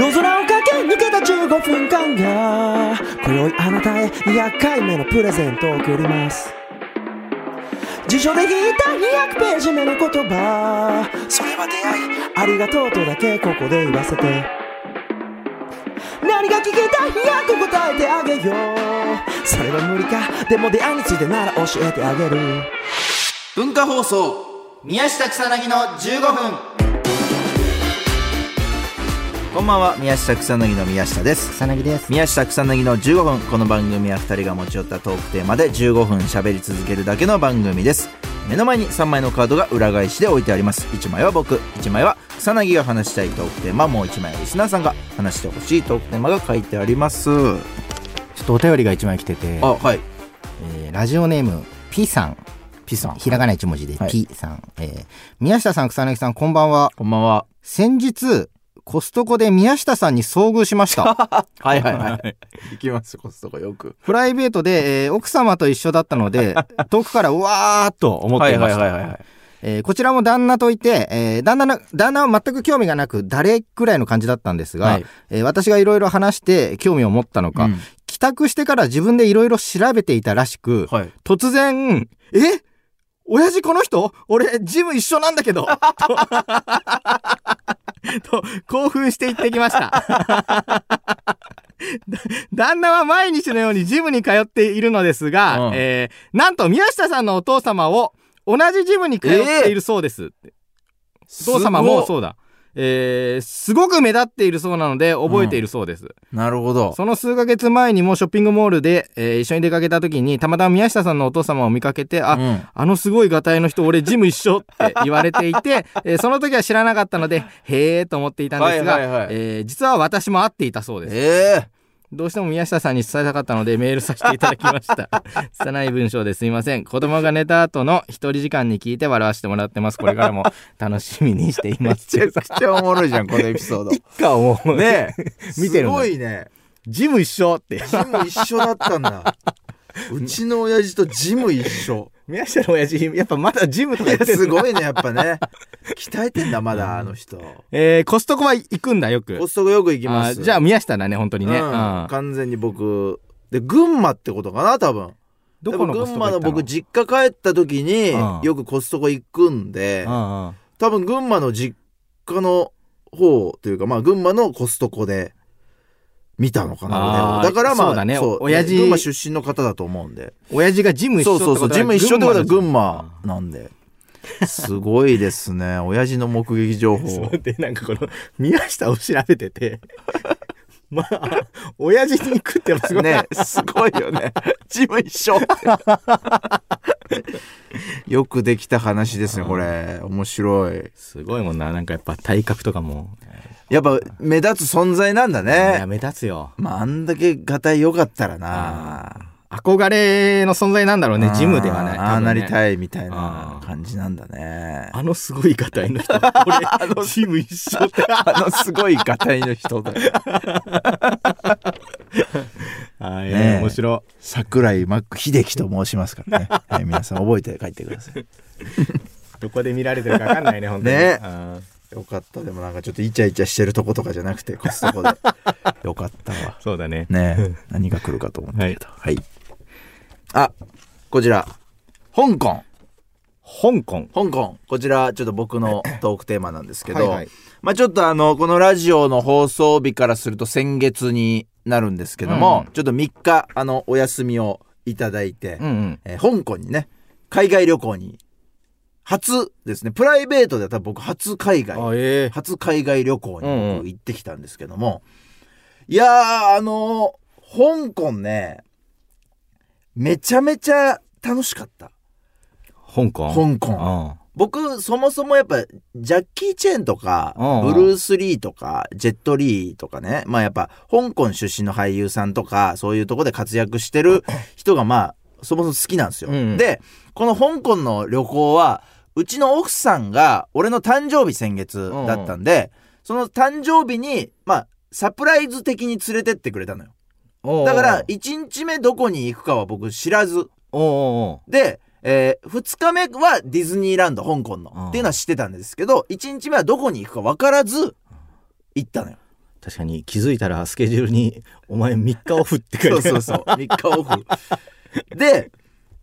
夜空を駆け抜けた15分間が今宵あなたへ200回目のプレゼントを贈ります。辞書で引いた200ページ目の言葉。それは出会いありがとうとだけここで言わせて。何が聞きたい100答えてあげよう。それは無理か。でも出会いについてなら教えてあげる。文化放送宮下草薙の15分。こんばんは。宮下草薙の宮下です。草薙です。宮下草薙の15分。この番組は2人が持ち寄ったトークテーマで15分喋り続けるだけの番組です。目の前に3枚のカードが裏返しで置いてあります。1枚は僕。1枚は草薙が話したいトークテーマ。もう1枚はリスナーさんが話してほしいトークテーマが書いてあります。ちょっとお便りが1枚来てて。あはい。えーラジオネーム P さん。ピさん。ひらがな1文字ではい。P さん、えー宮下さん草薙さんこんばんは。こんばんは。先日コストコで宮下さんに遭遇しました。はいはいはい。行きますコストコよく。プライベートで、えー奥様と一緒だったので 遠くからうわーっと思っていました、はいはいはいはいえーこちらも旦那といて、えー旦那の旦那は全く興味がなく誰くらいの感じだったんですが、はい。えー私がいろいろ話して興味を持ったのか、うん。帰宅してから自分でいろいろ調べていたらしく、はい。突然、え？親父この人？俺、ジム一緒なんだけど。と、と興奮して行ってきました。だ旦那は毎日のようにジムに通っているのですが、うんえーなんと宮下さんのお父様を同じジムに通っているそうです。お父様もそうだ。えーすごく目立っているそうなので覚えているそうです。なるほど。その数ヶ月前にもショッピングモールで、えー一緒に出かけた時にたまたま宮下さんのお父様を見かけて、あ、うん。あのすごいガタイの人俺ジム一緒って言われていて、えーその時は知らなかったので、へえと思っていたんですが、はいはいはい。えー実は私も会っていたそうです。ええどうしても宮下さんに伝えたかったのでメールさせていただきました。拙い文章ですいません。子供が寝た後の一人時間に聞いて笑わせてもらってます。これからも楽しみにしていまめす。ちゃくちゃおもろいじゃんこのエピソード 一家をもうねえ 見てるすごいねジム一緒って。ジム一緒だったんだうちの親父とジム一緒宮下の親父、やっぱまだジムとかいややってるすごいねやっぱね。鍛えてんだまだあの人。えー、コストコは行くんだよく。コストコよく行きます。じゃあ宮下だね、本当にね。ううん。ん完全に僕。で群馬ってことかな多分。どこのコス群馬の僕実家帰った時にうん。よくコストコ行くんで多分群馬の実家の方というかまあ群馬のコストコで見たのかなだからまあそうだね。親父群馬出身の方だと思うんで。親父がジム一緒そうそうそうジム一緒ってことは群馬のなんで。すごいですね。親父の目撃情報。でなんかこの宮下を調べてて。まあ親父に行くってのはすねすごいよね。ジム一緒よくできた話ですねこれ。面白い。すごいもんな。なんかやっぱ体格とかもやっぱ目立つ存在なんだいやね目立つよ。まああんだけがたい良かったらな。憧れの存在なんだろうねジムではないああなりいたいみたいあなー感じなんだね。あのすごいガタイの人。俺ジム一緒あのすごいがたいの人だはい、ねえ。面白桜井マック秀樹と申しますからね、は い、皆さん覚えて帰ってください。どこで見られてるか分かんないね本当に。ねうんよかった。でもなんかちょっとイチャイチャしてるとことかじゃなくてコストコで。よかったわ。そうだね。ねえ何が来るかと思ったけどはい、あこちら。香港。香港。香港。こちらちょっと僕の トークテーマなんですけど、はいはい。まあちょっとあのこのラジオの放送日からすると先月になるんですけども、うん。ちょっと3日あのお休みをいただいて、うんうん。えー香港にね海外旅行に初ですね。プライベートでは多分僕初海外あええ。初海外旅行に行ってきたんですけども、いやーあのー香港ねめちゃめちゃ楽しかった。香港？香港。僕そもそもやっぱジャッキー・チェンとかうんうん。ブルース・リーとかジェット・リーとかね。まあやっぱ香港出身の俳優さんとかそういうとこで活躍してる人がまあそもそも好きなんですよ。うんでこの香港の旅行はうちの奥さんが俺の誕生日先月だったんで、その誕生日にまあサプライズ的に連れてってくれたのよ。うんだから1日目どこに行くかは僕知らず。で、え2日目はディズニーランド香港の、うん。っていうのは知ってたんですけど1日目はどこに行くか分からず行ったのよ。確かに気づいたらスケジュールに「お前3日オフ」って書いてそうそうそう。3日オフ で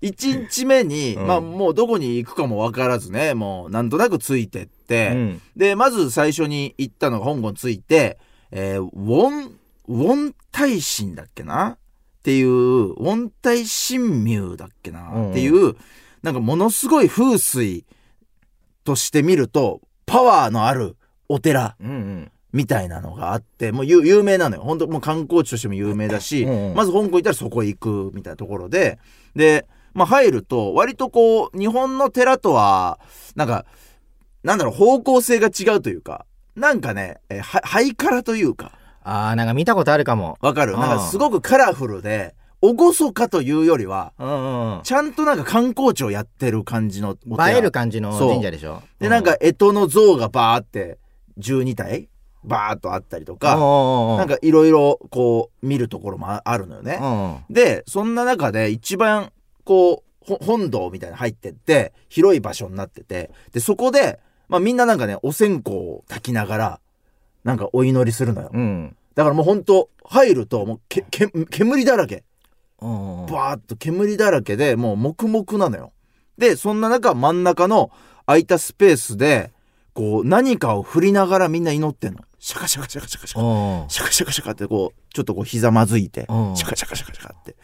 1日目に、うん。まあもうどこに行くかも分からずねもうなんとなくついてって、うん。でまず最初に行ったのが香港着いて、えーウォンウォン大神だっけな？っていうウォン大神廟だっけな、っていうなんかものすごい風水として見るとパワーのあるお寺。うんうんみたいなのがあってもう有有名なのよ。本当もう観光地としても有名だし、うんうん。まず香港行ったらそこ行くみたいなところでで、まあ、入ると割とこう日本の寺とはなんかなんだろう方向性が違うというかなんかねえーはハイカラというか。あーなんか見たことあるかも。わかる？うん。なんかすごくカラフルで厳かというよりはうんうんちゃんとなんか観光地をやってる感じの映える感じの神社でしょ？でなんか干支の像がバーって12体バーっとあったりとかななんかいろいろこう見るところもああるのよね。うんでそんな中で一番こうほ本堂みたいなの入ってって広い場所になっててでそこで、まあ、みんななんかねお線香を焚きながらなんかお祈りするのよ。うんだからもうほんと入るともうけけ煙だらけうんバーッと煙だらけでもうモクモクなのよ。でそんな中真ん中の空いたスペースでこう何かを振りながらみんな祈ってんの。シャカシャカシャカシャカシャカ。うん。シャカシャカシャカってこうちょっとこうひざまずいてうん。シャカシャカシャカシャカって。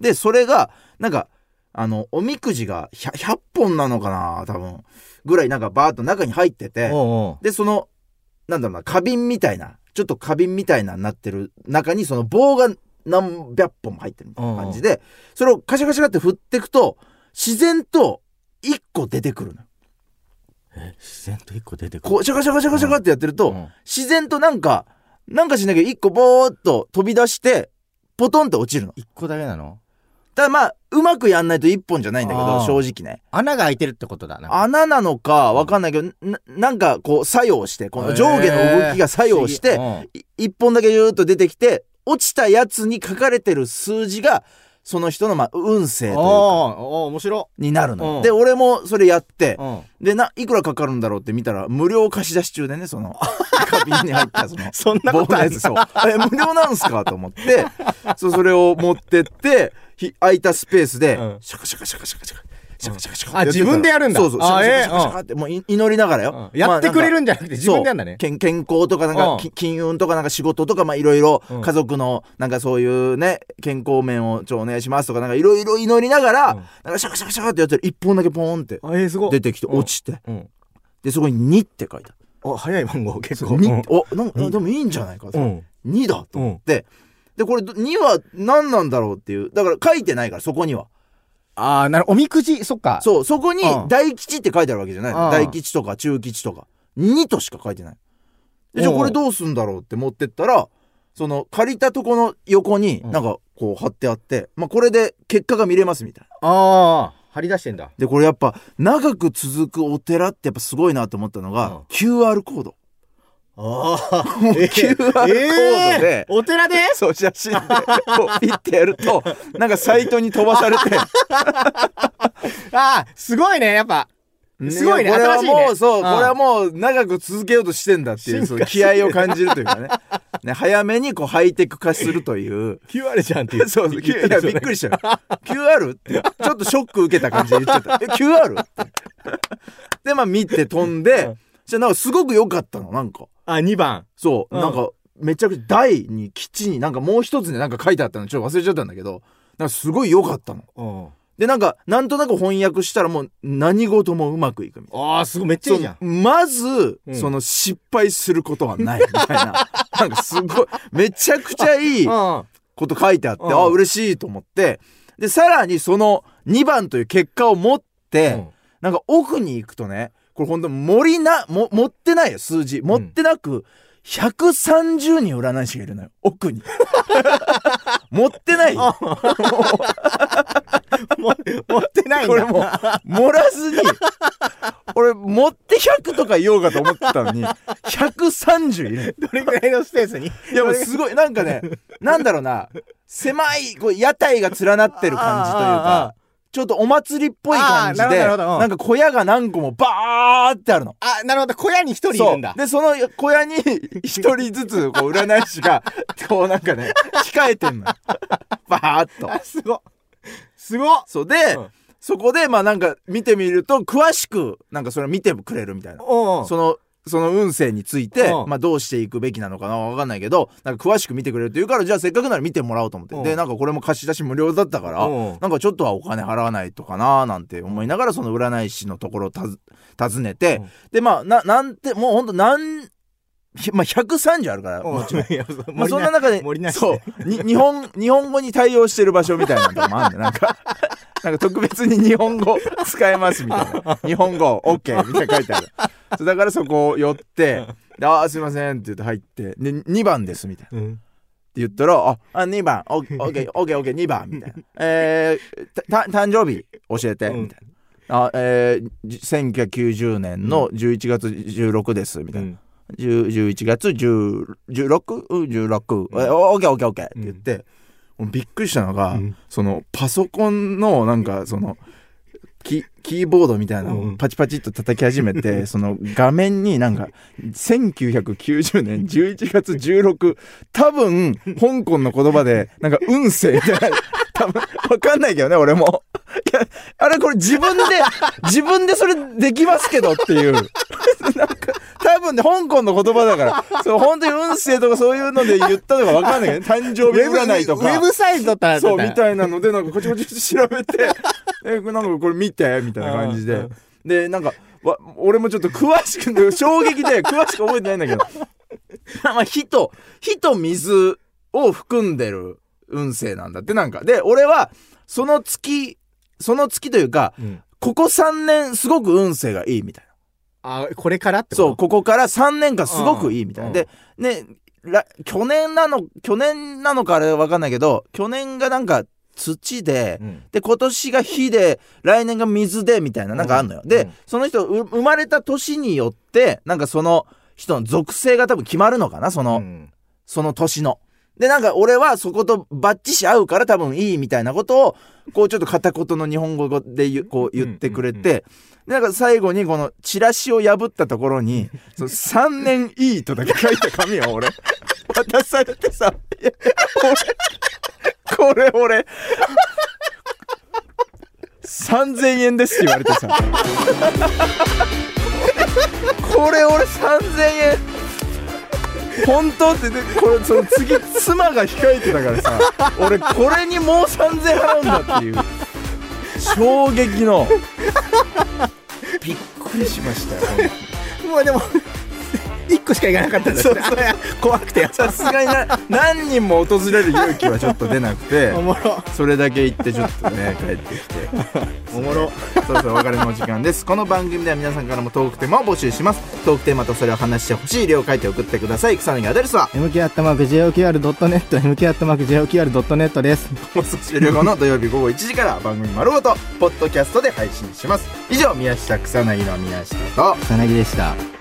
でそれがなんかあのおみくじが 100, 100本なのかな多分。ぐらいなんかバーッと中に入ってて。でそのなんだろうな花瓶みたいなちょっと花瓶みたいなになってる中にその棒が何百本も入ってるみたいな感じでそれをカシャカシャカって振っていくと自然と1個出てくるのよ自然と一個出てくる。こうシャカシャカシャカシャカってやってると、うん。自然となんかなんかしなきゃ一個ボーっと飛び出してポトンって落ちるの。一個だけなの？ただまあうまくやんないと一本じゃないんだけど正直ね。穴が開いてるってことだな。穴なのかわかんないけどななんかこう作用してこの上下の動きが作用して、い一本だけジューッと出てきて落ちたやつに書かれてる数字がその人のまあ運勢というか。おお面白。になるのよ、うん。で俺もそれやって、うん。でないくらかかるんだろうって見たら無料貸し出し中でねその 花瓶に入ったその そんなことある棒のやつそうえ無料なんすかと思って。そうそれを持ってってひ空いたスペースで、うん。シャカシャカシャカシャカシャカシャカシャカシャカあ自分でやるんだ。そうそう。シャあカシャカシャカシャええカってもうい祈りながらよ、うん。やってくれるんんじゃなくて自分でやんだね。健健康とかなんか、金運とかなん。か仕事とかまあいろいろうん。家族のなんかそういうね健康面をちょお願いしますとかなんかいろいろ祈りながら、うん。なんかシャカシャカシャカってやってる。一本だけポーンってあえーすごい。出てきてうん。落ちて、うん。でそこに2って書いてあお早い番号結る構2おなんかにでもいいんじゃないか。と、うん。2だと思って、でこれ2は何なんだろうっていう。だから書いてないからそこにはああなるおみくじそっか。そうそこにうん。大吉って書いてあるわけじゃない大吉とか中吉とか。2としか書いてない。でじゃあうんこれどうすんだろうって持ってったらその借りたとこの横にうん。なんかこう貼ってあって、まあ、これで結果が見れますみたいな。ああ張り出してんだ。でこれやっぱ長く続くお寺ってやっぱすごいなと思ったのが、うん。QR コードああもう QR コードで、お寺で？そう写真でこうピッてやるとなんかサイトに飛ばされて。ああすごいねやっぱ。すごいねやこれはもうそう、うん。これはもう長く続けようとしてんだっていうそう気合を感じるというかね。ね早めにこうハイテク化するという。QR じゃんっていう。そうそうい。やびっくりしたよ。QR? ってちょっとショック受けた感じで言っちゃった え QR? って。でまあ見て飛んで、うん。じゃなんかすごく良かったのなんかあ2番。そう、うん。なんかめちゃくちゃ台に基地になんかもう一つでなんか書いてあったの。ちょっと忘れちゃったんだけど。なんかすごい良かったの。うん。でなんかなんとなく翻訳したらもう何事もうまくいくみたいな。ああすごいめっちゃいいじゃん。そうまず、うん。その失敗することはない。みたいななんかすごいめちゃくちゃいいうん。こと書いてあって、うん。あ嬉しいと思って。でさらにその2番という結果を持って、うん。なんか奥に行くとねこれ本当森なも持ってないよ数字。持ってなく、130人占い師がいるのよ奥に。持ってないよ。も持ってないんだ。これもう盛らずに。俺持って100とか言おうかと思ってたのに130いるどれぐらいのスペースに？いやもうすごいなんかねなんだろうな。狭いこう屋台が連なってる感じというかちょっとお祭りっぽい感じでるほどななんか小屋が何個もバーってあるの。あなるほど。小屋に一人いるんだ。でその小屋に 一人ずつこう占い師が こうなんかね控えてんのよ。バーっと。あすごっ。すごっ。そう。で、うん。そこでまあなんか見てみると詳しくなんかそれ見てくれるみたいな。そのその運勢について、うん。まあ、どうしていくべきなのかなわかんないけどなんか詳しく見てくれるって言うからじゃあせっかくなら見てもらおうと思って、うん。でなんかこれも貸し出し無料だったから、うん。なんかちょっとはお金払わないとかななんて思いながらその占い師のところをたず訪ねて、うん。でまあななんてもうほんとなんひまあ130あるから、もちろん。まあそんな中でそうに日本日本語に対応してる場所みたいなのもあるんだよなんか なんか特別に日本語使えますみたいな。日本語 OK みたいな書いてある。だからそこを寄って「であーすいません」って言って入ってで2番ですみたいな。ってうん言ったら「ああ2番 OKOKOK2 番」みたいな「えー、たた誕生日教えて」うん。みたいな「あえー、じ1990年の11月16です」みたいな。10 11月10 16?16 16えオッケーオッケーオッケーって言って、びっくりしたのが、うん。そのパソコンのなんかそのキキーボードみたいなのうん。をパチパチっと叩き始めて、その画面になんか1990年11月16多分香港の言葉でなんか運勢みたいな多分わかんないけどね俺も。あれこれ自分で自分でそれできますけどっていう分ね香港の言葉だから そう本当に運勢とかそういうので言ったのかわかんないけどね誕生日占いとかウェブサイトだったそう、みいたいなので、なんか、こちこち調べて、え、なんか、これ見て、みたいな感じで。で、なんか、わ俺もちょっと詳しく、衝撃で詳しく覚えてないんだけど、まあ、火と、火と水を含んでる運勢なんだって、なんか。で、俺は、その月、その月というか、うんここ3年すごく運勢がいいみたいな。あこれからってそう、こここから3年間すごくいいみたいな。うん。で、ね、ら去年なの、去年なのかあれわかんないけど、去年がなんか土で、うん。で、今年が火で、来年が水で、みたいな、なんかあんのよ。で、うん。その人、う生まれた年によって、なんかその人の属性が多分決まるのかな、その、うん。その年の。で、なんか俺はそことバッチし合うから多分いいみたいなことを、こうちょっと片言の日本語でこう言ってくれて、でなんか最後にこのチラシを破ったところに、その3年いいとだけ書いた紙を俺、渡されてさ、これ、これ俺、3000円ですって言われてさ、これ俺3000円本当ってでこれその次妻が控えてたからさ俺これにもう3000払うんだっていう。衝撃の。びっくりしましたよ。もうでも一個しか行かなかったんだそう怖くてさすがにな何人も訪れる勇気はちょっと出なくて。おもろ。それだけ言ってちょっとね 帰ってきて。おもろ。そろそろお別れのお時間です。この番組では皆さんからもトークテーマを募集します。トークテーマとそれを話してほしい量を書いて送ってください。草薙アドレスは？MK アットマーク JOQR.net MK アットマーク JOQR.net です。放送終了後の土曜日午後1時から番組丸ごとポッドキャストで配信します。以上宮下草薙の宮下と。草薙でした